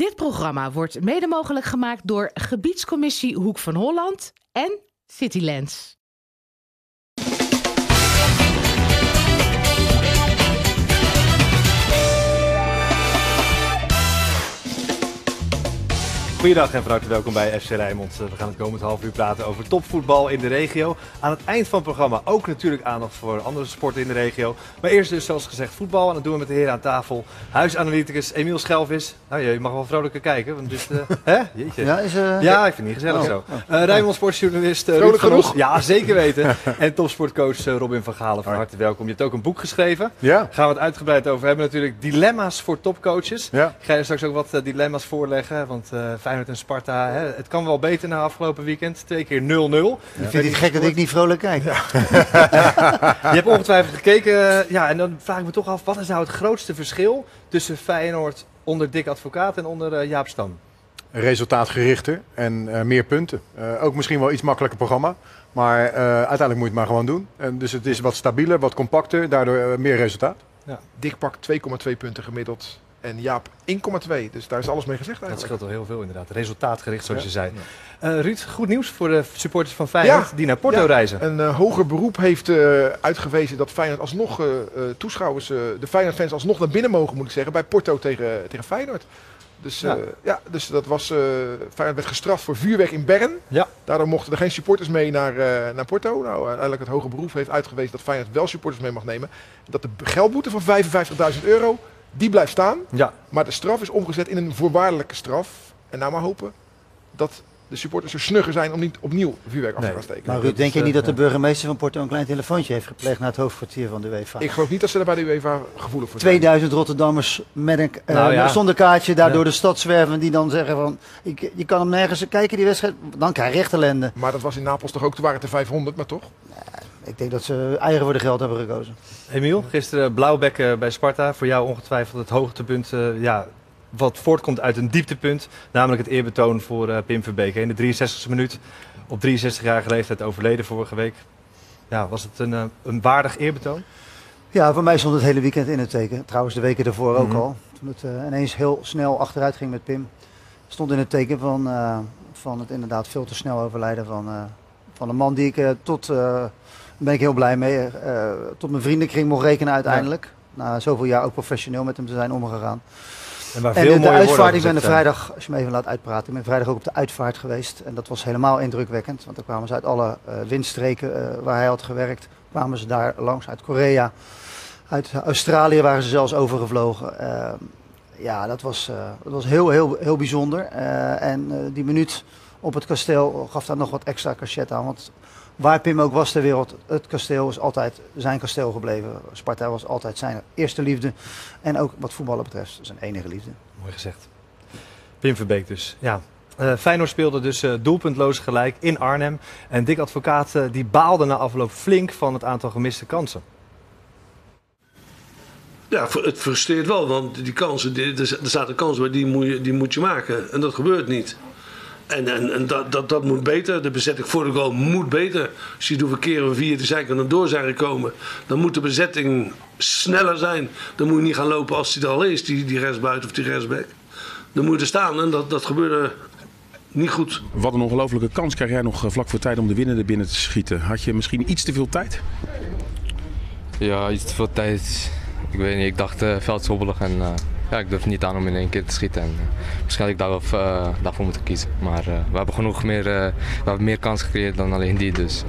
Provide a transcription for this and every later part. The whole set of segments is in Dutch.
Dit programma wordt mede mogelijk gemaakt door Gebiedscommissie Hoek van Holland en Citylands. Goedendag en van harte welkom bij FC Rijnmond. We gaan het komend half uur praten over topvoetbal in de regio. Aan het eind van het programma ook natuurlijk aandacht voor andere sporten in de regio. Maar eerst dus zoals gezegd voetbal en dat doen we met de heren aan tafel. Huisanalyticus Emiel Schelvis. Nou je mag wel vrolijker kijken, want dit... Uh, hè? Jeetje. Ja, is, uh... ja, ik vind het niet gezellig Oh. zo. Uh, Rijnmond sportjournalist uh, Vrolijk Ruud van genoeg? Ja, zeker weten. en topsportcoach Robin van Galen, van harte welkom. Je hebt ook een boek geschreven. Ja. Daar gaan we het uitgebreid over hebben natuurlijk. Dilemma's voor topcoaches. Ja. Ik ga je straks ook wat eh, dilemma's voorleggen. Want eh Feyenoord en Sparta, hè, het kan wel beter na afgelopen weekend. Twee keer 0-0. Ik vind het gek dat ik niet vrolijk kijk. Je hebt ongetwijfeld gekeken. eh, Ja, en dan vraag ik me toch af, wat is nou het grootste verschil tussen Feyenoord onder Dick Advocaat en onder eh, Jaap Stam? Resultaatgerichter en eh, meer punten. Eh, ook misschien wel iets makkelijker programma. Maar eh, uiteindelijk moet je het maar gewoon doen. En dus het is wat stabieler, wat compacter, daardoor meer resultaat. Dik pak 2,2 punten gemiddeld. En Jaap 1,2. Dus daar is alles mee gezegd Dat eigenlijk. scheelt wel heel veel inderdaad. Resultaatgericht zoals Ja. je zei. Eh, Ruud, goed nieuws voor de supporters van Feyenoord Ja. die naar Porto Ja. reizen. Een eh, hoger beroep heeft eh, uitgewezen dat Feyenoord alsnog toeschouwers, de Feyenoord-fans alsnog naar binnen mogen, moet ik zeggen, bij Porto tegen, tegen Feyenoord. Dus, Ja. dus dat was, Feyenoord werd gestraft voor vuurwerk in Bern. Ja. Daardoor mochten er geen supporters mee naar, naar Porto. Nou, uiteindelijk het hoger beroep heeft uitgewezen dat Feyenoord wel supporters mee mag nemen. Dat de geldboete van 55.000 euro, die blijft staan. Ja, Maar de straf is omgezet in een voorwaardelijke straf. En nou maar hopen dat de supporters zo snugger zijn om niet opnieuw vuurwerk af te Nee. gaan steken. Maar Ruud, denk je eh, niet dat de ja. burgemeester van Porto een klein telefoontje heeft gepleegd naar het hoofdkwartier van de UEFA? Ik geloof niet dat ze daar bij de UEFA gevoelig voor zijn. 2000 Rotterdammers met een, eh, Nou ja. zonder kaartje daar Ja. door de stad zwerven. Die dan zeggen van, ik, je kan hem nergens kijken die wedstrijd. Dan krijg je echt ellende. Maar dat was in Napels toch ook, toen waren het er 500, maar toch? Ik denk dat ze eigen voor de geld hebben gekozen. Emiel, gisteren Blauwbekken bij Sparta. Voor jou ongetwijfeld het hoogtepunt. eh, ja, wat voortkomt uit een dieptepunt. Namelijk het eerbetoon voor eh, Pim Verbeek. In de 63e minuut. Op 63-jarige leeftijd overleden vorige week. Ja, was het een, eh, een waardig eerbetoon? Ja, voor mij stond het hele weekend in het teken. Trouwens, de weken daarvoor ook Mhm. al. Toen het eh, ineens heel snel achteruit ging met Pim. Stond in het teken van, eh, van het inderdaad veel te snel overlijden van, eh, van een man die ik eh, tot, eh, ben ik heel blij mee, eh, tot mijn vriendenkring mocht rekenen uiteindelijk. Na zoveel jaar ook professioneel met hem te zijn omgegaan. En waar En veel de, de uitvaart, ik ben er zijn. vrijdag, als je me even laat uitpraten, ik ben vrijdag ook op de uitvaart geweest. En dat was helemaal indrukwekkend, want dan kwamen ze uit alle eh, windstreken eh, waar hij had gewerkt, kwamen ze daar langs, uit Korea. Uit Australië waren ze zelfs overgevlogen. Ja, dat was, dat was heel, heel, heel bijzonder. En die minuut op het kasteel gaf daar nog wat extra cachet aan. Want waar Pim ook was ter wereld, het kasteel is altijd zijn kasteel gebleven. Sparta was altijd zijn eerste liefde. En ook wat voetballen betreft zijn enige liefde. Mooi gezegd. Pim Verbeek dus. Ja. Eh, Feyenoord speelde dus eh, doelpuntloos gelijk in Arnhem. En Dick Advocaat eh, die baalde na afloop flink van het aantal gemiste kansen. Ja, het frustreert wel, want die kansen, die- er er staat een kans bij, die moet je, die moet je maken. En dat gebeurt niet. En, en, en dat, dat, dat moet beter. De bezetting voor de goal moet beter. Als je hoeveel keren we via de zijkant er door zijn gekomen, dan moet de bezetting sneller zijn. Dan moet je niet gaan lopen als die er al is, die, die rechtsbuiten of die rechtsback. Dan moet je er staan en dat, dat gebeurde niet goed. Wat een ongelofelijke kans krijg jij nog eh, vlak voor tijd om de winnende binnen te schieten. Had je misschien iets te veel tijd? Ja, iets te veel tijd. Ik weet niet, ik dacht eh veldsobbelig en eh, ja, ik durfde niet aan om in één keer te schieten. En, eh, waarschijnlijk daar wel, eh, daarvoor moeten kiezen. Maar eh, we hebben genoeg meer, we hebben meer kans gecreëerd dan alleen die. Dus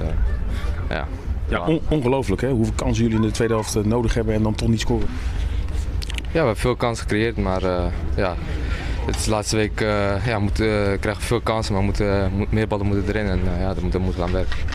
ja. Ja, on- ongelooflijk hè, hoeveel kansen jullie in de tweede helft nodig hebben en dan toch niet scoren. ja, we hebben veel kansen gecreëerd, maar ja, het is de laatste week ja, moet, krijgen we veel kansen, maar moeten, moet- meer ballen moeten erin en ja, daar moeten we gaan werken.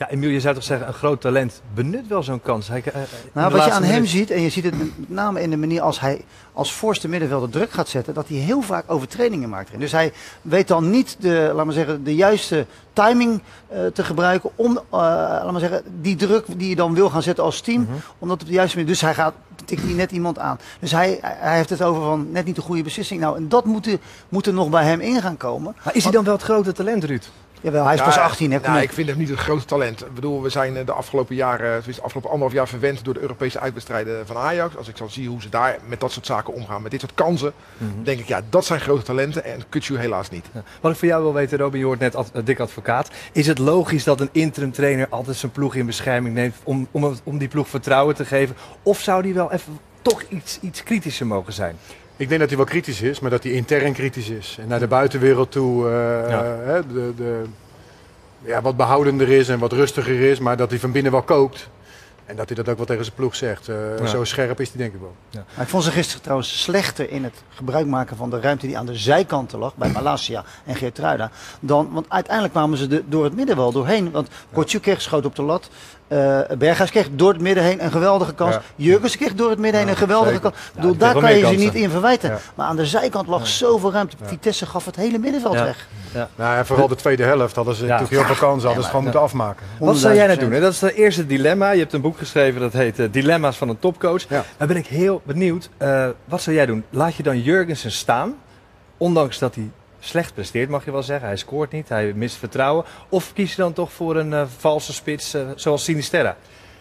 Ja, Emiel, je zou toch zeggen, een groot talent benut wel zo'n kans. Hij, eh, Nou, wat je aan hem ziet, en je ziet het met name in de manier als hij als voorste middenvelder druk gaat zetten, dat hij heel vaak overtredingen maakt. Dus hij weet dan niet de, laat maar zeggen, de juiste timing eh, te gebruiken om, eh, laat maar zeggen, die druk die je dan wil gaan zetten als team, Mhm. om dat op de juiste manier. Dus hij gaat tikt hij net iemand aan. Dus hij, hij heeft het over van net niet de goede beslissing. Nou, en dat moet er, moet er nog bij hem in gaan komen. Maar is hij dan wel het grote talent, Ruud? Jawel, hij is pas 18, hè? Kom nou, op. ik vind hem niet het grote talent. Ik bedoel, we zijn eh, de afgelopen jaren, tenminste de afgelopen anderhalf jaar verwend door de Europese uitwedstrijden van Ajax. Als ik zal zien hoe ze daar met dat soort zaken omgaan, met dit soort kansen, Mhm. denk ik, ja, dat zijn grote talenten en Kutsu helaas niet. Wat ik voor jou wil weten, Robin, je hoort net ad, eh, Dick Advocaat. Is het logisch dat een interim trainer altijd zijn ploeg in bescherming neemt om, om, om die ploeg vertrouwen te geven? Of zou die wel even toch iets, iets kritischer mogen zijn? Ik denk dat hij wel kritisch is, maar dat hij intern kritisch is. En naar de buitenwereld toe eh, Ja. de, de, ja, wat behoudender is en wat rustiger is, maar dat hij van binnen wel kookt. En dat hij dat ook wel tegen zijn ploeg zegt. Eh, Ja. Zo scherp is hij denk ik wel. Maar ik vond ze gisteren trouwens slechter in het gebruik maken van de ruimte die aan de zijkanten lag, bij Malasia en Geertruida. Dan, want uiteindelijk kwamen ze door het midden wel doorheen. Want kreeg schoot op de lat. Eh Berghuis kreeg door het midden heen een geweldige kans. Ja. Jurgens kreeg door het midden heen Ja, een geweldige zeker. kans. Ja, daar kan je ze niet in verwijten. Ja. Maar aan de zijkant lag zoveel ruimte. Vitesse gaf het hele middenveld Ja. weg. Nou, en vooral de tweede helft hadden ze Ja. toen heel veel kansen, hadden ze gewoon moeten afmaken. Wat zou jij nou 100.000%. doen? hè? Dat is het eerste dilemma. Je hebt een boek geschreven dat heet eh, Dilemma's van een topcoach. Ja. Dan ben ik heel benieuwd. eh, wat zou jij doen? Laat je dan Jurgensen staan, ondanks dat hij slecht presteert, mag je wel zeggen. Hij scoort niet, hij mist vertrouwen. Of kies je dan toch voor een eh, valse spits eh, zoals Sinisterra?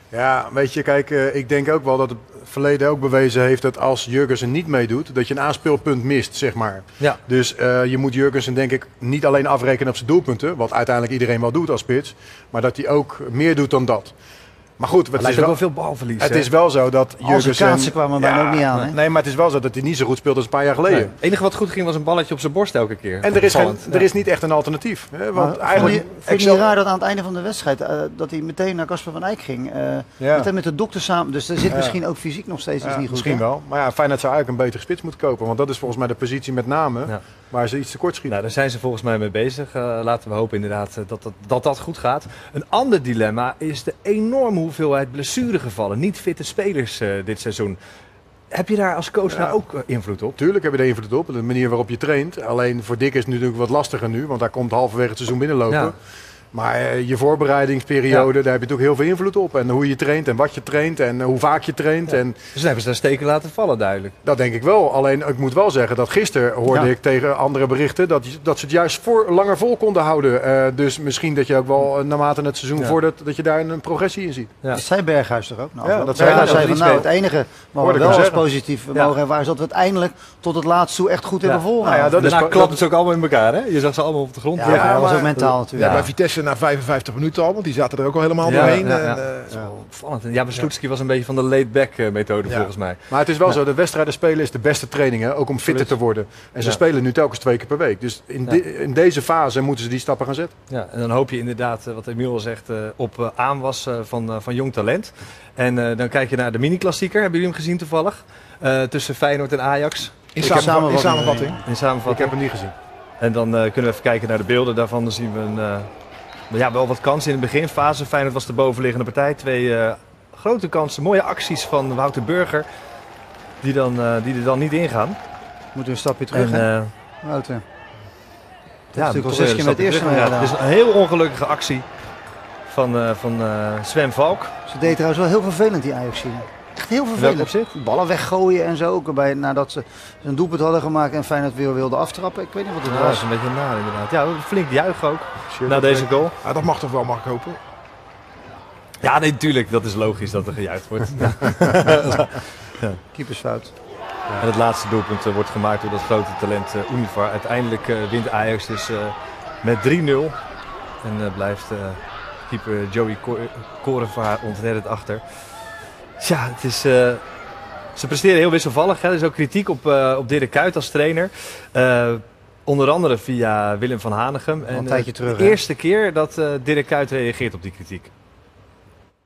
Ja, weet je, kijk, eh, ik denk ook wel dat het verleden ook bewezen heeft dat als Jurgensen niet meedoet, dat je een aanspeelpunt mist, zeg maar. Ja. Dus je moet Jurgensen denk ik niet alleen afrekenen op zijn doelpunten, wat uiteindelijk iedereen wel doet als spits, maar dat hij ook meer doet dan dat. Maar goed, het is, wel, wel veel balverlies. het hè? is wel zo dat Jurgensen... kaatsen kwamen bijna ook niet aan, hè? Nee, maar het is wel zo dat hij niet zo goed speelt als een paar jaar geleden. Nee. Het enige wat goed ging was een balletje op zijn borst elke keer. En er is, geen, er ja. is niet echt een alternatief. Hè? Want Maar eigenlijk... Vond je, vond je Excel- niet raar dat aan het einde van de wedstrijd eh, dat hij meteen naar Casper van Eyck ging? eh, Ja. Meteen met de dokter samen. Dus er zit Ja. misschien ook fysiek nog steeds iets Ja, niet goed. misschien hè? wel. Maar ja, Feyenoord zou eigenlijk een betere spits moeten kopen. Want dat is volgens mij de positie met name Ja. Waar ze iets tekort schieten. Nou, daar zijn ze volgens mij mee bezig. Eh, laten we hopen inderdaad eh, dat dat, dat dat goed gaat. Een ander dilemma is de enorme hoeveelheid blessuregevallen. Niet fitte spelers eh, dit seizoen. Heb je daar als coach Ja. nou ook invloed op? Tuurlijk heb je er invloed op, de manier waarop je traint. Alleen voor Dick is het natuurlijk wat lastiger nu, want hij komt halverwege het seizoen binnenlopen. Ja. Maar eh, je voorbereidingsperiode, daar heb je natuurlijk heel veel invloed op. En hoe je traint en wat je traint en eh, hoe vaak je traint. Ja. En Dus dan hebben ze daar steken laten vallen duidelijk. dat denk ik wel. Alleen ik moet wel zeggen dat gisteren hoorde Ja. ik tegen andere berichten dat, dat ze het juist voor, langer vol konden houden. Eh, dus misschien dat je ook wel naarmate het seizoen Ja. vordert, dat je daar een progressie in ziet. Ja. Dat zei Berghuis toch ook? Nou, Ja, dat zei Berghuis dat zei er van nou, het enige wat we wel als positief Ja. mogen ervaren is dat we het eindelijk tot het laatst toe echt goed hebben volgehouden. Nou ja, dat is Daarna klapt dat- het ook allemaal in elkaar, hè? Je zag ze allemaal op de grond. Ja, dat was ook mentaal Ja, natuurlijk. bij Vitesse na 55 minuten al, want die zaten er ook al helemaal Ja, doorheen. ja, en, ja. eh, opvallend. En Ja, maar Sloetski was een beetje van de laid-back eh, methode Ja. volgens mij. Maar het is wel zo, de wedstrijden spelen is de beste training, hè? ook om fitter te worden. En ze Ja. spelen nu telkens twee keer per week. Dus in, Ja. in deze fase moeten ze die stappen gaan zetten. Ja, en dan hoop je inderdaad, eh, wat Emiel al zegt, eh, op eh, aanwas eh, van, eh, van jong talent. En eh, dan kijk je naar de mini-klassieker. Hebben jullie hem gezien toevallig? Eh, tussen Feyenoord en Ajax in, heb samenvat- in samenvatting. samenvatting. in Ik samenvatting. heb hem niet gezien. En dan eh, kunnen we even kijken naar de beelden. Daarvan dan zien we een, eh, ja, wel wat kansen in de beginfase. Feyenoord was de bovenliggende partij. Twee eh, grote kansen, mooie acties van Wouter Burger. Die, dan, eh, die er dan niet ingaan. Moeten we een stapje terug, En, eh, Wouter. ja, natuurlijk keer een met eerste. Ja. Het is een heel ongelukkige actie van, van Sven Valk. Ze deed trouwens wel heel vervelend, die ajax Echt heel vervelend. Ballen weggooien en zo. Ook bij, nadat ze een doelpunt hadden gemaakt en Feyenoord weer wilde aftrappen. Ik weet niet wat het Ja, dat was. is een beetje naar inderdaad. Ja, flink juichen ook na deze goal. Ja, dat mag toch wel, mag ik hopen. Ja, nee, natuurlijk. Dat is logisch dat er gejuicht wordt. Keepersfout. En het laatste doelpunt eh, wordt gemaakt door dat grote talent eh Univar. Uiteindelijk eh, wint Ajax dus eh, met 3-0. En eh, blijft eh, keeper Joey Ko- Korevaar ontreddend achter. Ja, het is... eh, ze presteren heel wisselvallig. Hè. Er is ook kritiek op, eh, op Dirk Kuyt als trainer. Eh, onder andere via Willem van Hanegem. En, een tijdje terug, De hè? eerste keer dat eh Dirk Kuyt reageert op die kritiek.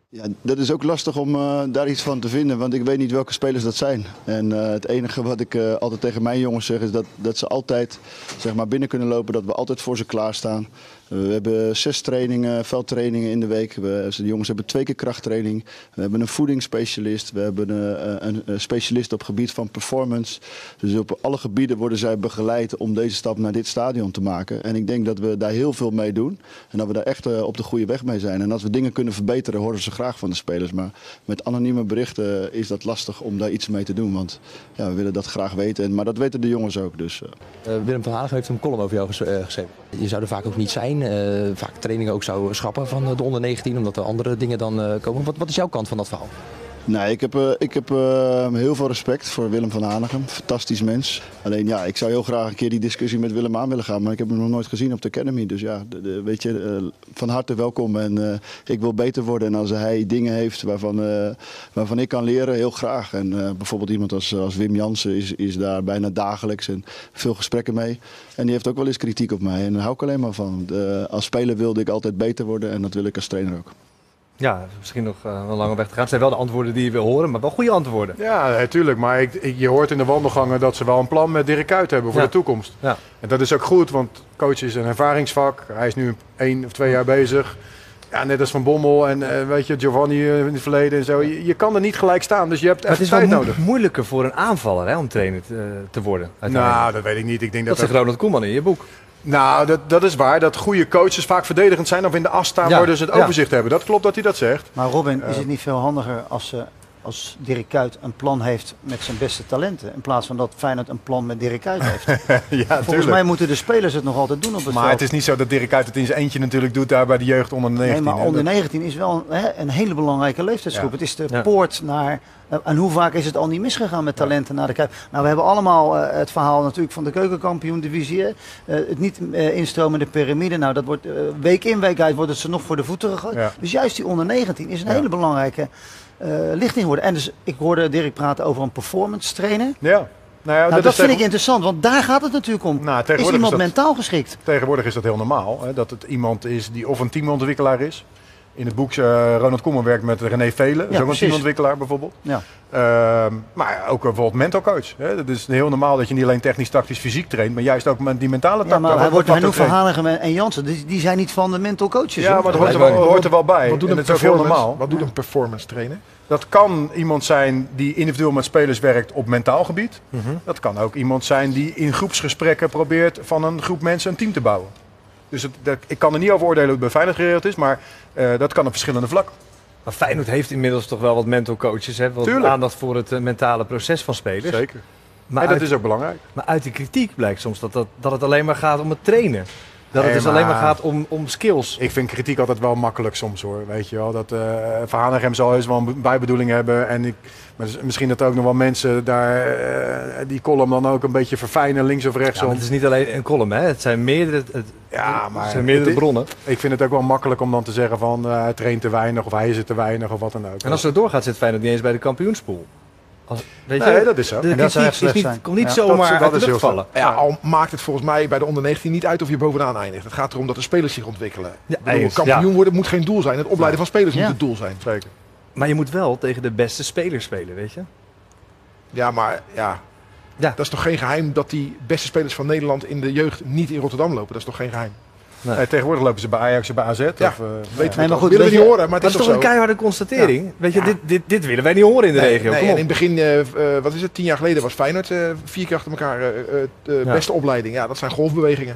Ja, dat is ook lastig om eh, daar iets van te vinden, want ik weet niet welke spelers dat zijn. En eh, het enige wat ik eh, altijd tegen mijn jongens zeg is dat, dat ze altijd zeg maar, binnen kunnen lopen, dat we altijd voor ze klaarstaan. Eh, we hebben zes trainingen, veldtrainingen in de week. We, de jongens hebben twee keer krachttraining. We hebben een voedingsspecialist. We hebben een, een, een specialist op gebied van performance. Dus op alle gebieden worden zij begeleid om deze stap naar dit stadion te maken. En ik denk dat we daar heel veel mee doen. En dat we daar echt eh, op de goede weg mee zijn. En als we dingen kunnen verbeteren, horen ze graag van de spelers. Maar met anonieme berichten is dat lastig om daar iets mee te doen. Want ja, we willen dat graag weten. En, maar dat weten de jongens ook. Dus. Willem van Hagen heeft een column over jou ges geschreven. Je zou er vaak ook niet zijn. Uh, vaak trainingen ook zou schrappen van de onder 19. Omdat er andere dingen dan komen. Wat, wat is jouw kant van dat verhaal? Nee, ik heb, uh, ik heb uh, heel veel respect voor Willem van Hanegem. Fantastisch mens. Alleen ja, ik zou heel graag een keer die discussie met Willem aan willen gaan. Maar ik heb hem nog nooit gezien op de Academy. Dus ja, de, weet je, uh, van harte welkom. En ik wil beter worden. En als hij dingen heeft waarvan, waarvan ik kan leren, heel graag. En bijvoorbeeld iemand als, als Wim Jansen is, is daar bijna dagelijks. En veel gesprekken mee. En die heeft ook wel eens kritiek op mij. En daar hou ik alleen maar van. Als speler wilde ik altijd beter worden. En dat wil ik als trainer ook. Ja, misschien nog uh, een lange weg te gaan. Het zijn wel de antwoorden die je wil horen, maar wel goede antwoorden. Ja, natuurlijk. Maar ik, ik, je hoort in de wandelgangen dat ze wel een plan met Dirk Kuyt hebben voor ja. de toekomst. Ja. En dat is ook goed, want coach is een ervaringsvak. Hij is nu één of twee jaar bezig. Ja, net als Van Bommel en uh, weet je, Giovanni in het verleden en zo. Je, je, kan er niet gelijk staan, dus je hebt echt tijd nodig. moeilijker voor een aanvaller hè, om trainer te, te worden. Nou, dat weet ik niet. Ik denk dat, dat zegt Ronald Koeman in je boek. Nou, dat, dat is waar. Dat goede coaches vaak verdedigend zijn of in de as staan Ja, waardoor ze het ja. overzicht hebben. Dat klopt dat hij dat zegt. Maar Robin, is Eh. het niet veel handiger als, ze, als Dirk Kuyt een plan heeft met zijn beste talenten... in plaats van dat Feyenoord een plan met Dirk Kuyt heeft? ja, Volgens tuurlijk. mij moeten de spelers het nog altijd doen op het Maar veld. het is niet zo dat Dirk uit het in zijn eentje natuurlijk doet daar bij de jeugd onder de 19. Nee, maar onder Dat- 19 is wel een, hè, een hele belangrijke leeftijdsgroep. Ja. Het is de Ja. poort naar... eh, En hoe vaak is het al niet misgegaan met talenten naar de Kuip? Nou, we hebben allemaal eh, het verhaal natuurlijk van de keukenkampioen-divisie. Eh, het niet instromende piramide. Nou, dat wordt week in, week uit wordt het ze nog voor de voeten gegooid. Ja. Dus juist die onder 19 is een Ja. hele belangrijke eh, lichting geworden. En dus, ik hoorde Dirk praten over een performance trainer. Ja. Nou, ja, Nou, dat, is vind ik interessant, want daar gaat het natuurlijk om. Nou, is iemand is dat- mentaal geschikt? Tegenwoordig is dat heel normaal. Hè, dat het iemand is die of een teamontwikkelaar is. In het boek eh, Ronald Koeman werkt met René Velen. Dat precies. teamontwikkelaar bijvoorbeeld. Ja. Ehm, maar ook bijvoorbeeld mental coach. Hè. Het is heel normaal dat je niet alleen technisch, tactisch, fysiek traint. Maar juist ook met die mentale Ja, tak. maar hij, wordt, Van traint. Hanegem en, en Jansen, die, die zijn niet van de mental coaches. Ja, hoor. maar dat hoort er, wel, hoort er wel bij. Wat doet en een dat is ook heel performance, normaal. wat doet een performance trainer? Dat kan iemand zijn die individueel met spelers werkt op mentaal gebied. Mhm. Dat kan ook iemand zijn die in groepsgesprekken probeert van een groep mensen een team te bouwen. Dus het, dat, ik kan er niet over oordelen hoe het bij Feyenoord geregeld is, maar eh, dat kan op verschillende vlakken. Maar Feyenoord heeft inmiddels toch wel wat mental coaches. Hè? Wat Tuurlijk. aandacht voor het eh, mentale proces van spelers. Zeker. Maar, en dat uit, is ook belangrijk. maar uit die kritiek blijkt soms dat, dat, dat het alleen maar gaat om het trainen. Dat het Nee, dus alleen maar gaat om, om skills. Ik vind kritiek altijd wel makkelijk soms hoor. Weet je wel, dat uh, Van Hanegem zal heus wel een bijbedoeling hebben. En ik, misschien dat ook nog wel mensen daar eh, die column dan ook een beetje verfijnen, links of Ja, rechtsom. maar het is niet alleen een column, hè? het zijn meerdere, het, Ja, maar het zijn meerdere het- bronnen. Ik vind het ook wel makkelijk om dan te zeggen van eh, hij traint te weinig of hij is er te weinig of wat dan ook. En als het doorgaat, zit Feyenoord niet eens bij de kampioenspool. Als, weet nee, je, dat is zo. de En dat zou echt slecht niet, zijn. komt niet Ja. zomaar Dat- dat uit de is lucht heel vallen. Ja, al maakt het volgens mij bij de onder 19 niet uit of je bovenaan eindigt. Het gaat erom dat de spelers zich ontwikkelen. Ja, bedoel, kampioen ja. worden moet geen doel zijn. Het opleiden van spelers Ja. moet het doel zijn. Zeker. Maar je moet wel tegen de beste spelers spelen, weet je? Ja, maar ja. Ja. Dat is toch geen geheim dat die beste spelers van Nederland in de jeugd niet in Rotterdam lopen. Dat is toch geen geheim. Nee. Eh, tegenwoordig lopen ze bij Ajax of bij AZ. Ja. Of, eh, Weten we Nee, goed, willen we niet je- horen, maar het Dat is toch een keiharde constatering? Weet je, Ja. dit, dit, dit willen wij niet horen in de Nee, regio. en in het begin, eh, wat is het, tien jaar geleden was Feyenoord eh, vier keer achter elkaar beste opleiding. Ja, dat zijn golfbewegingen.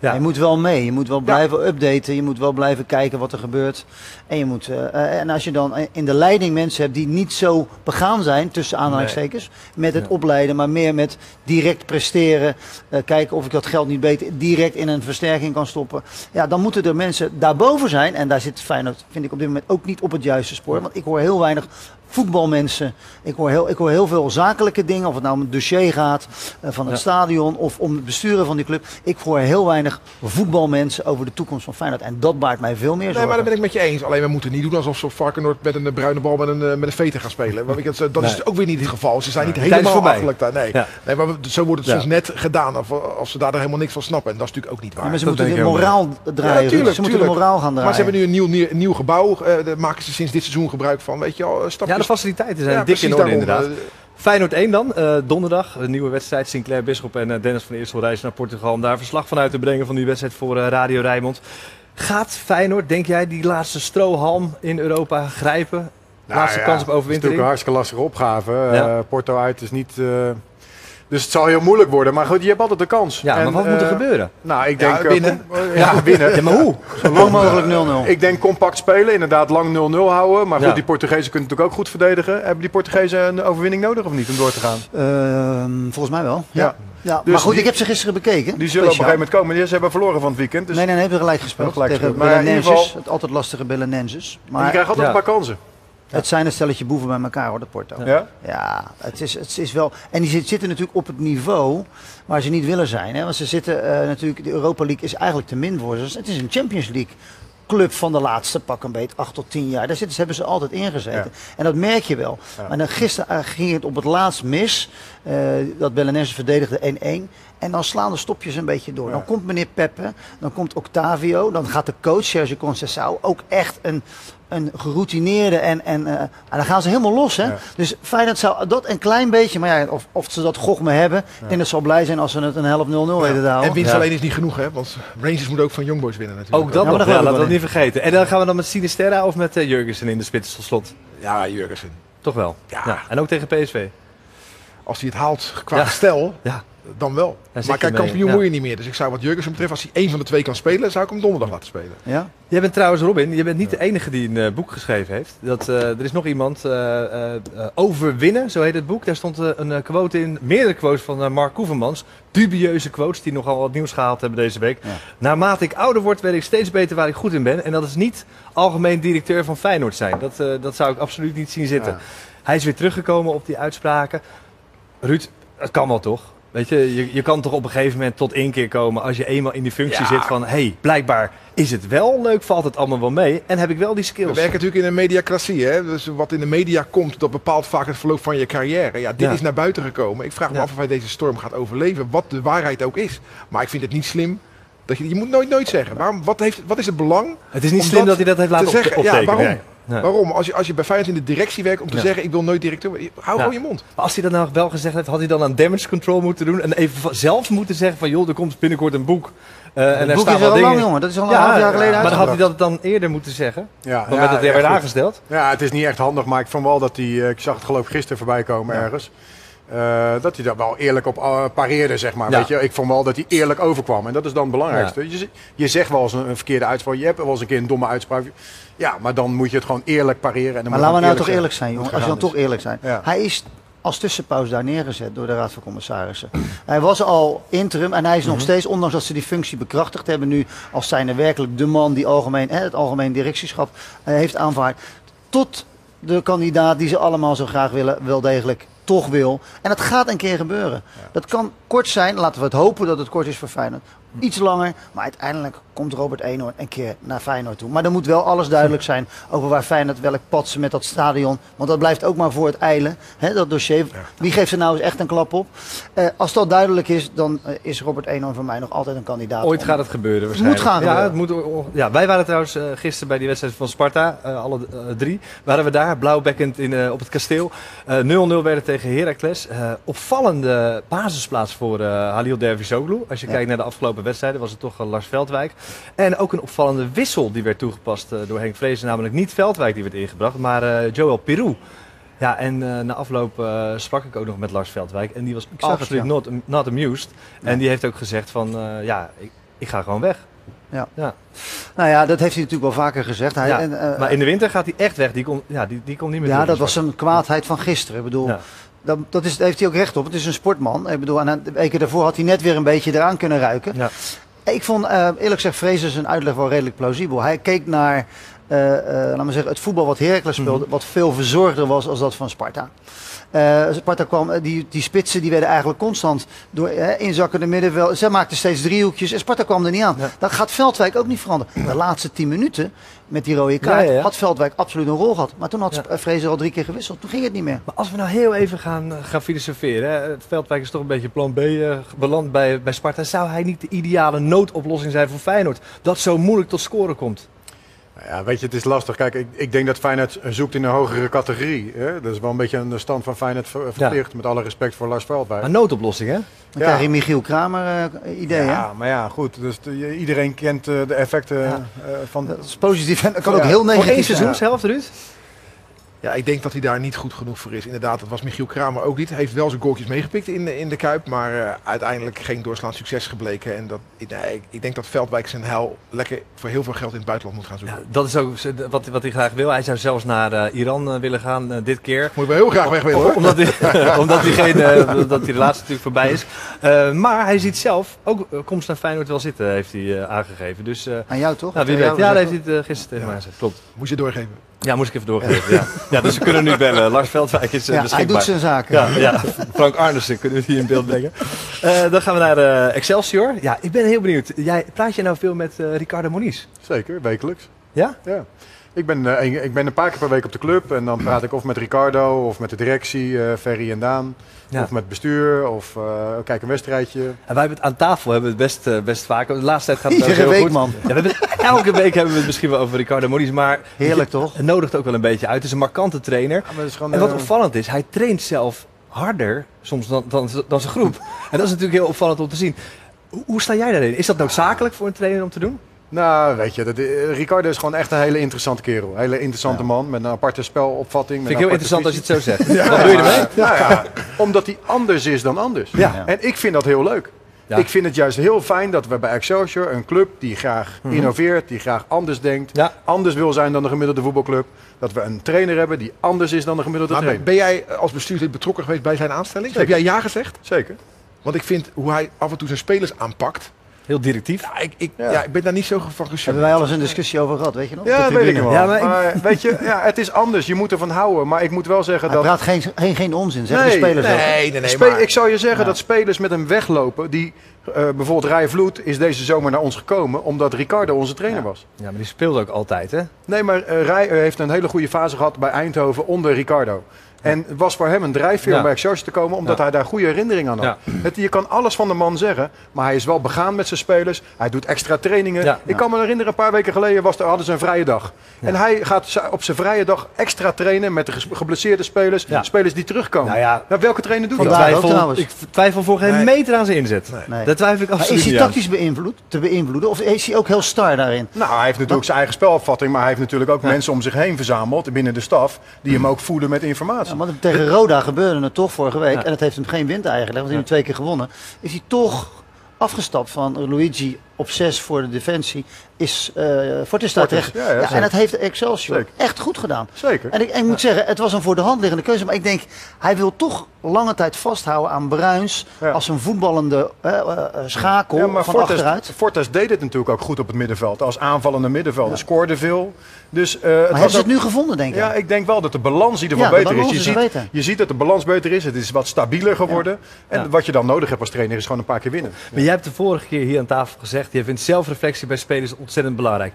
Ja. Je moet wel mee, je moet wel blijven updaten, je moet wel blijven kijken wat er gebeurt. En, je moet, eh, eh, en als je dan in de leiding mensen hebt die niet zo begaan zijn, tussen aanhalingstekens, met het Ja. opleiden, maar meer met direct presteren, eh, kijken of ik dat geld niet beter direct in een versterking kan stoppen. Ja, dan moeten er mensen daarboven zijn. En daar zit Feyenoord, vind ik op dit moment ook niet op het juiste spoor. Want ik hoor heel weinig voetbalmensen. Ik hoor heel, ik hoor heel veel zakelijke dingen. Of het nou om het dossier gaat eh, van het Ja. stadion of om het besturen van die club. Ik hoor heel weinig voetbalmensen over de toekomst van Feyenoord. En dat baart mij veel meer Nee, zorgen. maar dat ben ik met je eens. Alleen we moeten niet doen alsof ze Varkenoord met een eh, bruine bal met een, eh, met een veter gaan spelen. Want ik, dat Nee. is ook weer niet het geval. Ze zijn niet helemaal afgelijk daar. Nee. Ja. nee, maar zo wordt het Ja. soms net gedaan. Of, als ze daar dan helemaal niks van snappen. En dat is natuurlijk ook niet waar. Ja, maar ze dat moeten de moraal draaien. Ja, tuurlijk, ze moeten de moraal gaan draaien. Maar ze hebben nu een nieuw, nieuw, nieuw gebouw. eh, daar maken ze sinds dit seizoen gebruik van. Weet je stapjes. Ja, de faciliteiten zijn Ja, dik in orde inderdaad. eh, Feyenoord 1 dan, eh, donderdag, een nieuwe wedstrijd. Sinclair Bisschop en eh, Dennis van Eersel reizen naar Portugal om daar verslag van uit te brengen van die wedstrijd voor Radio Rijnmond. Gaat Feyenoord, denk jij, die laatste strohalm in Europa grijpen? Nou laatste ja, kans op Het is natuurlijk een hartstikke lastige opgave. Ja. Porto uit is niet, Dus het zal heel moeilijk worden. Maar goed, je hebt altijd de kans. Ja, maar wat moet er eh, gebeuren? Nou, ik denk... eh, winnen. ja, winnen. Ja, maar hoe? Zo lang mogelijk 0-0. Ik denk compact spelen, inderdaad lang 0-0 houden. Maar goed, Ja. die Portugezen kunnen natuurlijk ook goed verdedigen. Hebben die Portugezen een overwinning nodig of niet om door te gaan? Ehm, volgens mij wel. Ja. Ja. Ja. Dus maar goed, die- ik heb ze gisteren bekeken. Die zullen op een gegeven moment komen. Die- Ze hebben verloren van het weekend. Dus Nee, nee, nee, hebben gelijk gespeeld. Gelijk tegen gespeeld. Maar in ieder Belenenses. geval- Het altijd lastige Belenenses. en die Maar krijgen altijd Ja. een paar kansen. Het zijn een stelletje boeven bij elkaar hoor, de Porto. Ja? Ja, het is, het is wel. En die zit- zitten natuurlijk op het niveau waar ze niet willen zijn. Hè? Want ze zitten eh, natuurlijk. De Europa League is eigenlijk te min voor ze. Het is een Champions League club van de laatste pak een beet, acht tot tien jaar. Daar zitten, ze- hebben ze altijd ingezeten. En dat merk je wel. Ja. Maar dan gisteren eh, ging het op het laatst mis. eh, dat Belenenses verdedigde 1-1. En dan slaan de stopjes een beetje door. Ja. Dan komt meneer Peppe, dan komt Octavio, dan gaat de coach Sergio Conceição ook echt een, een geroutineerde en, en, eh, en dan gaan ze helemaal los. Hè? Ja. Dus Feyenoord zou dat een klein beetje, maar ja, of, of ze dat gochme hebben. Denk dat ze al blij zijn als ze het een helft 0-0 weten te houden. En winst Ja. alleen is niet genoeg, hè? Want Rangers moet ook van Young Boys winnen natuurlijk. Ook dat nog, laten we wel dat niet vergeten. En dan gaan we dan met Sinisterra of met eh, Jurgensen in de spits tot slot? Ja, Jurgensen. Toch wel. Ja. En ook tegen PSV. Als hij het haalt qua Ja. stel, Ja. Dan wel. maar je kijk, kampioen ja. moet je niet meer. Dus ik zou wat Jurgensen betreft, als hij één van de twee kan spelen, zou ik hem donderdag laten spelen. Ja? Jij bent trouwens, Robin, je bent niet de enige die een eh, boek geschreven heeft. Dat, eh, er is nog iemand, eh, Overwinnen, zo heet het boek. Daar stond een quote in, meerdere quotes van Mark Koevermans. Dubieuze quotes die nogal wat nieuws gehaald hebben deze week. Ja. Naarmate ik ouder word, weet ik steeds beter waar ik goed in ben. En dat is niet algemeen directeur van Feyenoord zijn. Dat, eh, dat zou ik absoluut niet zien zitten. Ja. Hij is weer teruggekomen op die uitspraken. Ruud, het kan wel toch? Weet je, je, je kan toch op een gegeven moment tot één keer komen als je eenmaal in die functie Ja. zit van... hé, hey, blijkbaar is het wel leuk, valt het allemaal wel mee en heb ik wel die We skills. werken natuurlijk in een mediacratie. Hè? Dus wat in de media komt, dat bepaalt vaak het verloop van je carrière. Ja, dit Ja. is naar buiten gekomen. Ik vraag me Ja. af of hij deze storm gaat overleven. Wat de waarheid ook is. Maar ik vind het niet slim. Dat je, je moet nooit nooit zeggen. Waarom, wat, heeft, wat is het belang? Het is niet slim dat, hij dat heeft te laten op, ja, waarom? Nee. Waarom? Als je, als je bij Feyenoord in de directie werkt om te Ja. zeggen ik wil nooit directeur. Hou Ja. gewoon je mond. Maar als hij dat nou wel gezegd heeft, had hij dan aan damage control moeten doen en even van- zelf moeten zeggen van joh, er komt binnenkort een boek. eh, en Het boek is wel al lang, jongen. Dat is al een Ja, half jaar geleden maar dan had hij dat dan eerder moeten zeggen. Ja, Dan werd het weer aangesteld. Ja, het is niet echt handig, maar ik vond wel dat hij, eh, ik zag het geloof ik gisteren voorbij komen ergens. Eh, dat hij daar wel eerlijk op eh, pareerde, zeg maar. Ja. Weet je? Ik vond wel dat hij eerlijk overkwam. En dat is dan het belangrijkste. Je, je zegt wel eens een, een verkeerde uitspraak. Je hebt wel eens een keer een domme uitspraak. Ja, maar dan moet je het gewoon eerlijk pareren. En dan Maar je laten we nou toch eerlijk zijn, jongen. Als we dan toch eerlijk zijn. Ja. Hij is als tussenpauze daar neergezet door de Raad van Commissarissen. Hij was al interim en hij is Mhm. nog steeds, ondanks dat ze die functie bekrachtigd hebben, nu als zijnde werkelijk de man die algemeen, hè, het algemeen directieschap eh, heeft aanvaard. Tot de kandidaat die ze allemaal zo graag willen, wel degelijk toch wil. En dat gaat een keer gebeuren. Dat kan kort zijn, laten we het hopen dat het kort is voor Feyenoord. Iets langer, maar uiteindelijk komt Robert Eenhoorn een keer naar Feyenoord toe. Maar dan moet wel alles duidelijk zijn over waar Feyenoord welk pad ze met dat stadion. Want dat blijft ook maar voor het eilen, hè, dat dossier. Wie geeft er nou eens echt een klap op? Eh, als dat duidelijk is, dan eh, is Robert Eenhoorn voor mij nog altijd een kandidaat. Ooit om- gaat het gebeuren moet gaan ja, het moet, ja, wij waren trouwens eh, gisteren bij die wedstrijd van Sparta, alle drie, waren we daar, blauwbekkend in, op het kasteel. Eh, 0-0 werden tegen Heracles. Opvallende basisplaats voor Halil Dervisoglu. Als je Ja. kijkt naar de afgelopen wedstrijden was het toch eh, Lars Veldwijk. En ook een opvallende wissel die werd toegepast eh, door Henk Vrezen, namelijk niet Veldwijk die werd ingebracht, maar eh, Joel Pirou. Ja, en na afloop sprak ik ook nog met Lars Veldwijk. En die was absoluut ja. not, not amused. En die heeft ook gezegd van, ja, ik, ik ga gewoon weg. Ja. Ja. Nou ja, dat heeft hij natuurlijk wel vaker gezegd. Hij, en, maar in de winter gaat hij echt weg. Die komt ja, die, die komt niet meer ja, dat was een kwaadheid van gisteren. Ik bedoel, Ja. Dat, dat is, daar heeft hij ook recht op. Het is een sportman. Ik bedoel, en de weken daarvoor had hij net weer een beetje eraan kunnen ruiken. Ja. Ik vond eh, eerlijk gezegd Vrezen zijn uitleg wel redelijk plausibel. Hij keek naar eh, eh, laat maar zeggen, het voetbal wat Heracles speelde, Mhm. wat veel verzorgder was als dat van Sparta. Eh, Sparta kwam, eh, die, die spitsen die werden eigenlijk constant door eh, inzakkende middenveld. Zij maakten steeds driehoekjes en Sparta kwam er niet aan. Ja. Dat gaat Veldwijk ook niet veranderen. De laatste tien minuten met die rode kaart Ja, ja, ja. had Veldwijk absoluut een rol gehad. Maar toen had. Vrezen al drie keer gewisseld. Toen ging het niet meer. Maar als we nou heel even gaan, eh, gaan filosoferen. Hè. Veldwijk is toch een beetje plan B eh, beland bij, bij Sparta. Zou hij niet de ideale noodoplossing zijn voor Feyenoord? Dat zo moeilijk tot scoren komt. Ja, weet je, het is lastig. Kijk, ik, ik denk dat Feyenoord zoekt in een hogere categorie. Hè? Dat is wel een beetje een stand van Feyenoord ver- verplicht. Met alle respect voor Lars Veldwijk. Maar noodoplossing, hè? Dan Ja. krijg je Michiel Kramer eh, idee. hè? Ja, maar ja, goed. Dus de- iedereen kent eh, de effecten Ja. eh, van... Dat is positief en dat kan ook heel Voor één negatief zijn. seizoenshelft, Ruud? Ja, ik denk dat hij daar niet goed genoeg voor is. Inderdaad, dat was Michiel Kramer ook niet. Hij heeft wel zijn goaltjes meegepikt in de, in de Kuip. Maar eh, uiteindelijk geen doorslaand succes gebleken. En dat, ik- nee, ik, ik denk dat Veldwijk zijn hel lekker voor heel veel geld in het buitenland moet gaan zoeken. Ja, dat is ook wat, wat hij graag wil. Hij zou zelfs naar eh, Iran eh, willen gaan dit keer. Moet je wel heel graag weg willen hoor. Omdat hij, omdat hij geen, omdat die relatie natuurlijk voorbij is. Eh, maar hij ziet zelf ook komst naar Feyenoord wel zitten, heeft hij aangegeven. Dus eh, Aan jou toch? nou, wie weet. jou Ja, dat heeft hij het, gisteren tegen mij gezegd. Klopt. Moet je doorgeven. Ja, moest ik even doorgeven. Ja, ja dus we kunnen nu bellen. Lars Veldwijk is eh, Ja, hij beschikbaar. doet zijn zaken. Ja, ja, Frank Arnissen kunnen we hier in beeld brengen. Eh, dan gaan we naar eh, Excelsior. Ja, ik ben heel benieuwd. Jij, praat je nou veel met eh, Ricardo Moniz? Zeker, wekelijks. Ja? Ja. Ik ben, eh, een, ik ben een paar keer per week op de club en dan praat ik of met Ricardo of met de directie, eh, Ferry en Daan. Ja. Of met bestuur of eh, kijk een wedstrijdje. En wij hebben het aan tafel hebben we het best, best vaak. De laatste tijd gaat het Iedere heel week, goed. man. Ja, we hebben, het- elke week hebben we het misschien wel over Ricardo Moniz. Maar Heerlijk, toch? het nodigt ook wel een beetje uit. Het is een markante trainer. Ja, gewoon, En wat opvallend is, hij traint zelf harder soms dan, dan, dan zijn groep. En dat is natuurlijk heel opvallend om te zien. Hoe, hoe sta jij daarin? Is dat noodzakelijk voor een trainer om te doen? Nou, weet je, dat, eh, Ricardo is gewoon echt een hele interessante kerel. Een hele interessante man met een aparte spelopvatting. Vind ik heel interessant als je het zo zegt. Wat doe je ermee? Nou ja, omdat hij anders is dan anders. Ja. En ik vind dat heel leuk. Ik vind het juist heel fijn dat we bij Excelsior, een club die graag innoveert, die graag anders denkt, Mhm. Anders wil zijn dan de gemiddelde voetbalclub, dat we een trainer hebben die anders is dan de gemiddelde Maar trainer. ben jij eh, als bestuurslid betrokken geweest bij zijn aanstelling? Zeker. Heb jij ja gezegd? Zeker. Want ik vind hoe hij af en toe zijn spelers aanpakt. Heel directief. Ja, ik, ik, Ja. ja. ik ben daar niet zo van Hebben gecharmeerd. wij al eens een discussie over gehad, weet je nog? Ja, dat weet ik wel. Ja, maar maar ik- weet je, ja, het is anders. Je moet ervan houden. Maar ik moet wel zeggen Hij dat... praat geen, geen, geen onzin, zeggen Nee, de spelers. Nee, nee, nee. Spe- Maar, Ik zou je zeggen Ja. dat spelers met hem weglopen, die eh, bijvoorbeeld Rij Vloed is deze zomer naar ons gekomen omdat Ricardo onze trainer was. Ja, maar die speelde ook altijd, hè? Nee, maar eh Rij eh, heeft een hele goede fase gehad bij Eindhoven onder Ricardo. En het was voor hem een drijfveer Ja. om bij Excelsior te komen, omdat Ja. hij daar goede herinneringen aan had. Ja. Het, je kan alles van de man zeggen, maar hij is wel begaan met zijn spelers. Hij doet extra trainingen. Ja. Ik kan me herinneren, een paar weken geleden was er, hadden ze een vrije dag. En hij gaat op zijn vrije dag extra trainen met de geblesseerde spelers. Ja. Spelers die terugkomen. Nou ja, Nou, welke trainer doet Ik dat? Twijfel, ik twijfel voor geen Nee. meter aan zijn inzet. Nee. Daar twijfel ik Maar is hij tactisch beïnvloed, te beïnvloeden? Of is hij ook heel star daarin? Nou, hij heeft natuurlijk zijn eigen spelopvatting, maar hij heeft natuurlijk ook mensen om zich heen verzameld binnen de staf die hem ook voeden met informatie. Ja, want tegen Roda gebeurde het toch vorige week. Ja. En het heeft hem geen wind eigenlijk, want hij heeft twee keer gewonnen. Is hij toch afgestapt van Luigi op 6 voor de defensie. Is uh, Fortis daar terecht. ja, ja, Ja, zeker. en dat heeft Excelsior Zeker. echt goed gedaan. Zeker. En ik, en ik moet zeggen, het was een voor de hand liggende keuze. Maar ik denk, hij wil toch lange tijd vasthouden aan Bruins. Ja. Als een voetballende eh, eh, schakel Ja, maar van Fortes, achteruit. Fortes deed het natuurlijk ook goed op het middenveld. Als aanvallende middenvelder. Scoorde veel. Dus, eh, het Maar was hebben ze het nu gevonden, denk ik? Ja, ik denk wel dat de balans ieder geval beter is. Je is ziet, beter. je ziet dat de balans beter is. Het is wat stabieler geworden. En Ja. wat je dan nodig hebt als trainer is gewoon een paar keer winnen. Maar jij hebt de vorige keer hier aan tafel gezegd, je vindt zelfreflectie bij spelers ontzettend belangrijk.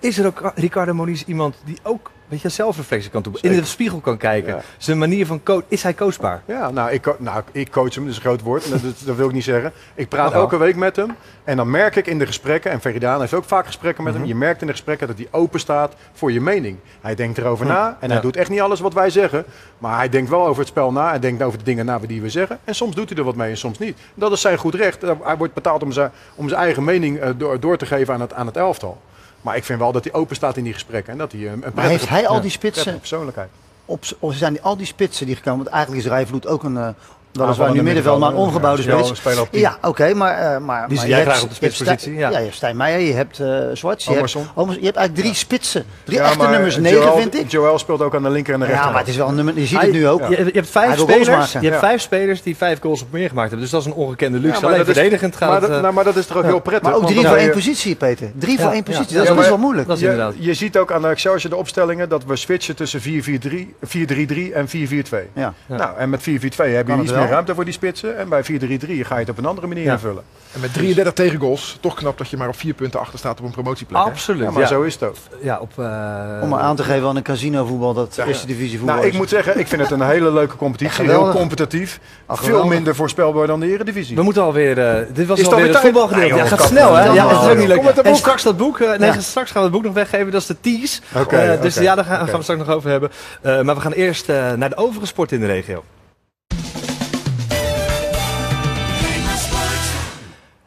Is er ook Ricardo Moniz iemand die ook weet je, zelfreflectie kan doen, in de spiegel kan kijken? Ja. Zijn manier van coach, is hij coachbaar? Ja, nou ik, nou, ik coach hem, dat is een groot woord. Dat, dat, wil ik niet zeggen. Ik praat elke week met hem. En dan merk ik in de gesprekken, en Veridaan heeft ook vaak gesprekken met Mhm. hem. Je merkt in de gesprekken dat hij open staat voor je mening. Hij denkt erover na en hij doet echt niet alles wat wij zeggen. Maar hij denkt wel over het spel na. Hij denkt over de dingen na die we zeggen. En soms doet hij er wat mee en soms niet. Dat is zijn goed recht. Hij wordt betaald om zijn, om zijn eigen mening eh, door, door te geven aan het, aan het elftal. Maar ik vind wel dat hij open staat in die gesprekken. En dat hij eh, een, Maar heeft hij al die spitsen persoonlijkheid. op, of zijn die, al die spitsen die gekomen? Want eigenlijk is Rijvloed ook een, uh, weliswaar Aanvallende nu middenveld, maar een middenvelder. ongebouwde Ja, is wel spits. op. Ja, oké, maar, uh, maar... Die maar zie jij je hebt- graag op de je hebt spitspositie, ja. Ja, je hebt Stijn Meijer, je hebt uh, Zwarts, je hebt. Omers- je hebt eigenlijk drie spitsen. Drie Ja, echte maar nummers Joel- 9, vind ik. Joel speelt ook aan de linker en de Ja, rechter. maar het is wel een nummer, je ziet Hij- het nu ook. Je, je hebt vijf spelers, je hebt Ja. vijf spelers die vijf goals op meer gemaakt hebben. Dus dat is een ongekende luxe. Ja, maar Alleen dat is- verdedigend gaat maar, het... dat, eh, nou, maar dat is toch ook heel prettig. Maar ook drie voor één positie, Peter. Drie Ja, voor één ja, positie, dat dat is is best wel moeilijk. dat is je, inderdaad. je ziet ook aan de Excelsior de opstellingen dat we switchen tussen 4-4-3, 4-3-3 en 4-4-2. Ja. Nou, en met 4-4-2 heb je iets meer ruimte voor die spitsen. En bij 4-3-3 ga je het op een andere manier Ja. invullen. En met 33 tegengoals, toch knap dat je maar op vier punten achter staat op een promotieplek. hè? Absoluut, Ja, maar ja. zo is het ook. Ja, op, eh, Om maar aan te geven aan een casino voetbal, dat eerste divisie voetbal Nou, ik moet zeggen, ik vind het een hele leuke competitie. Heel competitief. Veel minder voorspelbaar dan de Eredivisie. We moeten alweer. eh dit was alweer het voetbalgedeelte. Nee, Ja, gaat snel hè? Ja, het is ook niet leuk. En boek. straks dat boek. eh, nee, straks gaan we het boek nog weggeven. Dat is de tease. Oké, dus ja, daar gaan, we straks nog over hebben. Eh, maar we gaan eerst naar de overige sport in de regio.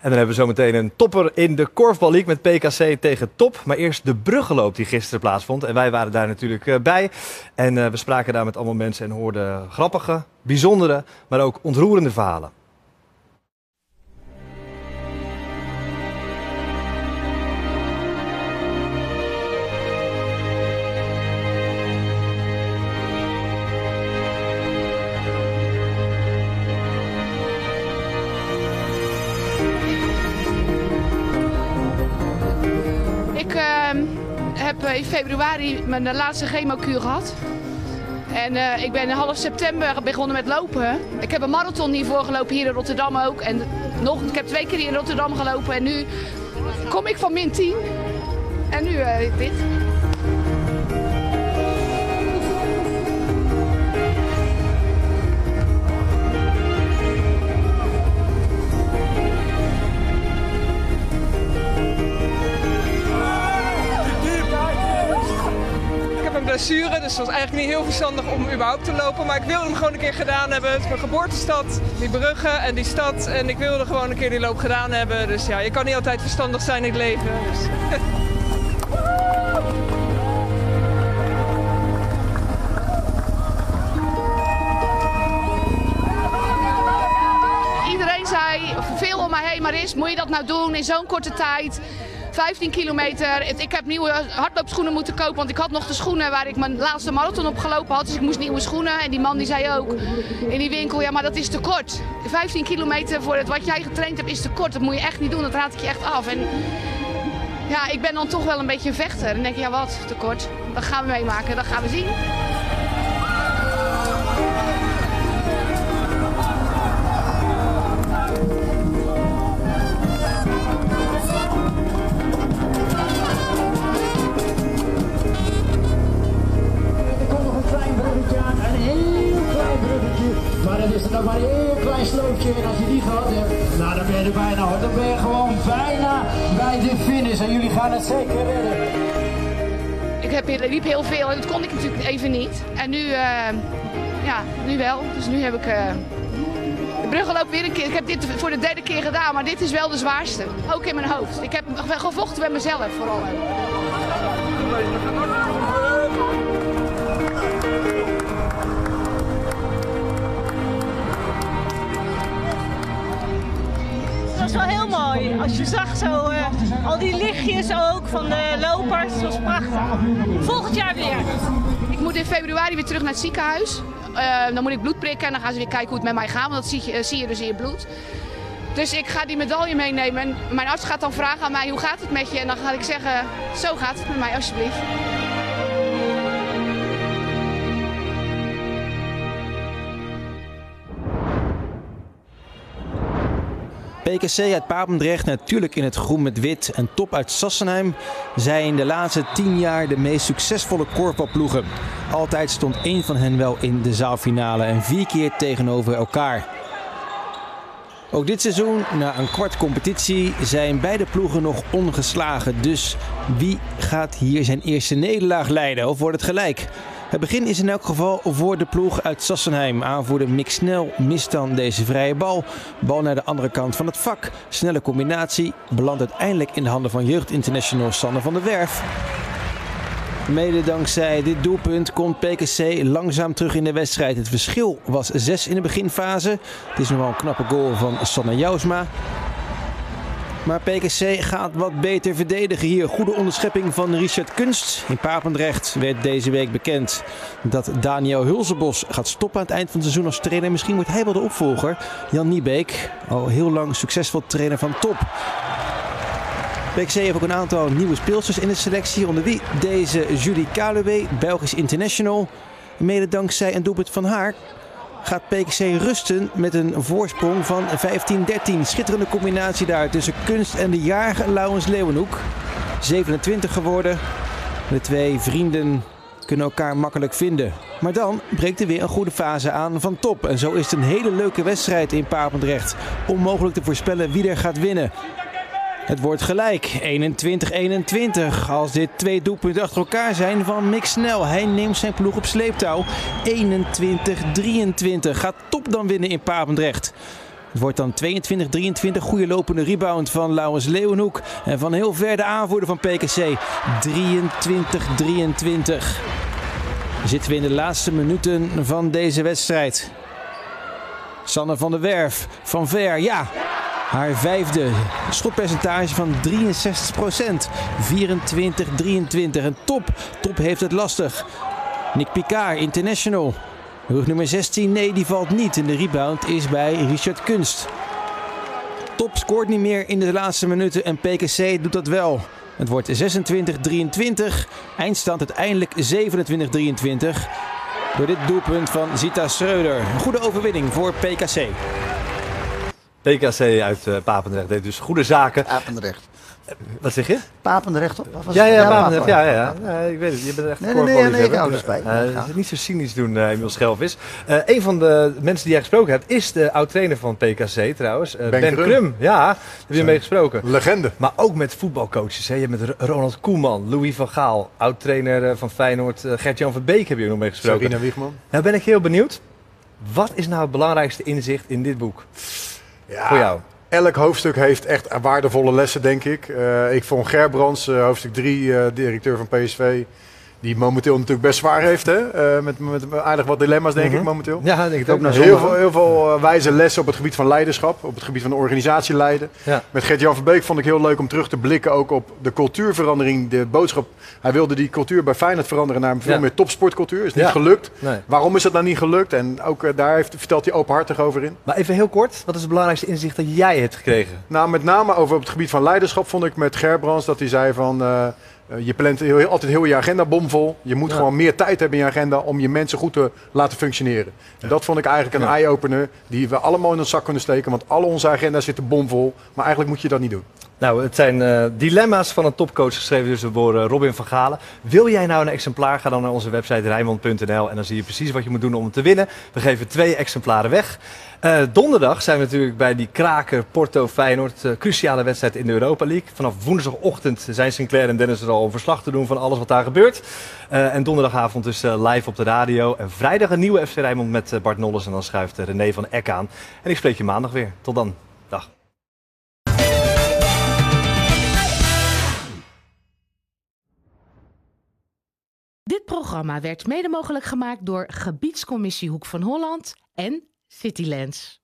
En dan hebben we zometeen een topper in de Korfbal League met PKC tegen Top. Maar eerst de bruggenloop die gisteren plaatsvond. En wij waren daar natuurlijk eh, bij. En uh, we spraken daar met allemaal mensen en hoorden grappige, bijzondere, maar ook ontroerende verhalen. Heb in februari mijn laatste chemokuur gehad. En uh, ik ben in half september begonnen met lopen. Ik heb een marathon hiervoor gelopen, hier in Rotterdam ook. En nog, ik heb twee keer in Rotterdam gelopen. En nu kom ik van min 10. En nu uh, dit. Blessure, dus het was eigenlijk niet heel verstandig om überhaupt te lopen. Maar ik wilde hem gewoon een keer gedaan hebben. Het is mijn geboortestad, die Brugge en die stad. En ik wilde gewoon een keer die loop gedaan hebben. Dus ja, je kan niet altijd verstandig zijn in het leven. Dus. Iedereen zei, veel om mij heen maar is, moet je dat nou doen in zo'n korte tijd? 15 kilometer. Ik heb nieuwe hardloopschoenen moeten kopen, want ik had nog de schoenen waar ik mijn laatste marathon op gelopen had. Dus ik moest nieuwe schoenen. En die man die zei ook in die winkel, ja maar dat is te kort. 15 kilometer voor het wat jij getraind hebt is te kort. Dat moet je echt niet doen, dat raad ik je echt af. En ja, ik ben dan toch wel een beetje een vechter. En denk je, ja wat, te kort. Dat gaan we meemaken, dat gaan we zien. Nog maar een heel klein slootje. En als je die gehad hebt, nou dan ben je er bijna hoor. Dan ben je gewoon bijna bij de finish. En jullie gaan het zeker redden. Ik heb, liep heel veel en dat kon ik natuurlijk even niet. En nu, uh, ja, nu wel. Dus nu heb ik uh, de bruggenloop weer een keer. Ik heb dit voor de derde keer gedaan, maar dit is wel de zwaarste. Ook in mijn hoofd. Ik heb gevochten met mezelf vooral. Als je zag zo uh, al die lichtjes ook van de lopers, dat was prachtig. Volgend jaar weer. Ik moet in februari weer terug naar het ziekenhuis. Uh, dan moet ik bloed prikken en dan gaan ze weer kijken hoe het met mij gaat, want dat zie je, zie je dus in je bloed. Dus ik ga die medaille meenemen en mijn arts gaat dan vragen aan mij hoe gaat het met je en dan ga ik zeggen zo gaat het met mij alsjeblieft. PKC uit Papendrecht, natuurlijk in het groen met wit en top uit Sassenheim, zijn de laatste tien jaar de meest succesvolle korfbalploegen. Altijd stond één van hen wel in de zaalfinale en vier keer tegenover elkaar. Ook dit seizoen, na een kwart competitie, zijn beide ploegen nog ongeslagen. Dus wie gaat hier zijn eerste nederlaag leiden of wordt het gelijk? Het begin is in elk geval voor de ploeg uit Sassenheim. Aanvoerder Mick Snel mist dan deze vrije bal. Bal naar de andere kant van het vak. Snelle combinatie. Belandt uiteindelijk in de handen van jeugdinternational Sanne van der Werf. Mede dankzij dit doelpunt komt PKC langzaam terug in de wedstrijd. Het verschil was 6 in de beginfase. Het is nog wel een knappe goal van Sanne Jousma. Maar PKC gaat wat beter verdedigen hier. Goede onderschepping van Richard Kunst. In Papendrecht werd deze week bekend dat Daniel Hulsebos gaat stoppen aan het eind van het seizoen als trainer. Misschien wordt hij wel de opvolger. Jan Niebeek, al heel lang succesvol trainer van top. PKC heeft ook een aantal nieuwe speelsters in de selectie. Onder wie deze Julie Kaluwe, Belgisch international. Mede dankzij een doelpunt van haar gaat PKC rusten met een voorsprong van 15-13. Schitterende combinatie daar tussen Kunst en de jarige Laurens Leeuwenhoek. 27 geworden. De twee vrienden kunnen elkaar makkelijk vinden. Maar dan breekt er weer een goede fase aan van top. En zo is het een hele leuke wedstrijd in Papendrecht. Onmogelijk te voorspellen wie er gaat winnen. Het wordt gelijk. 21-21. Als dit twee doelpunten achter elkaar zijn van Mick Snel. Hij neemt zijn ploeg op sleeptouw. 21-23. Gaat top dan winnen in Papendrecht. Het wordt dan 22-23. Goede lopende rebound van Laurens Leeuwenhoek. En van heel ver de aanvoerder van PKC. 23-23. Zitten we in de laatste minuten van deze wedstrijd. Sanne van der Werf van Ver, ja. Haar vijfde schotpercentage van 63%. 24-23. En top, top heeft het lastig. Nick Picard, international. Rug nummer 16, nee, die valt niet. En de rebound is bij Richard Kunst. Top scoort niet meer in de laatste minuten en PKC doet dat wel. Het wordt 26-23. Eindstand uiteindelijk 27-23. Door dit doelpunt van Zita Schreuder. Een goede overwinning voor PKC. PKC uit uh, Papendrecht deed dus goede zaken. Papendrecht. Wat zeg je? Papendrecht op? Ja, ja, Papendrecht. Ja, ja, ja. ik weet het. Je bent echt nee, nee, nee, nee, ik hou er spijt. Uh, niet zo cynisch doen, uh, Emiel Schelvis. Uh, een van de mensen die jij gesproken hebt is de oud-trainer van PKC trouwens. ben, ben Krum. Krum. Ja, daar heb je mee gesproken. Legende. Maar ook met voetbalcoaches. Hè. Je hebt met Ronald Koeman, Louis van Gaal, oud-trainer van Feyenoord. Gert-Jan van Beek heb je nog mee gesproken. Sarina Wiegman. Nou ben ik heel benieuwd. Wat is nou het belangrijkste inzicht in dit boek? Ja, voor jou? Elk hoofdstuk heeft echt waardevolle lessen, denk ik. Uh, ik vond Gerbrands, uh, hoofdstuk 3, uh, directeur van PSV, die momenteel natuurlijk best zwaar heeft. Hè? met, met aardig wat dilemma's, denk mm -hmm. ik, momenteel. Ja, denk ik ook. Naar heel, veel, heel veel wijze lessen op het gebied van leiderschap, op het gebied van de organisatie leiden. Ja. Met Gert-Jan van Beek vond ik heel leuk om terug te blikken ook op de cultuurverandering, de boodschap. Hij wilde die cultuur bij Feyenoord veranderen naar een veel Ja. meer topsportcultuur. Is niet Ja. gelukt. Nee. Waarom is dat nou niet gelukt? En ook eh, daar heeft, vertelt hij openhartig over in. Maar even heel kort, wat is het belangrijkste inzicht dat jij hebt gekregen? Nou, met name over op het gebied van leiderschap vond ik met Gerbrands dat hij zei van... eh, eh, je plant heel, altijd heel je agenda bomvol. Je moet Ja. gewoon meer tijd hebben in je agenda om je mensen goed te laten functioneren. En dat vond ik eigenlijk een eye-opener die we allemaal in ons zak kunnen steken. Want alle onze agenda's zitten bomvol. Maar eigenlijk moet je dat niet doen. Nou, het zijn eh, dilemma's van een topcoach geschreven dus door eh, Robin van Galen. Wil jij nou een exemplaar? Ga dan naar onze website rijnmond.nl en dan zie je precies wat je moet doen om hem te winnen. We geven twee exemplaren weg. Eh, donderdag zijn we natuurlijk bij die kraker Porto Feyenoord. cruciale wedstrijd in de Europa League. Vanaf woensdagochtend zijn Sinclair en Dennis er al om verslag te doen van alles wat daar gebeurt. En donderdagavond dus live op de radio. En vrijdag een nieuwe FC Rijnmond met Bart Nolles. En dan schuift René van Eck aan. En ik spreek je maandag weer. Tot dan. Dit programma werd mede mogelijk gemaakt door Gebiedscommissie Hoek van Holland en Citylands.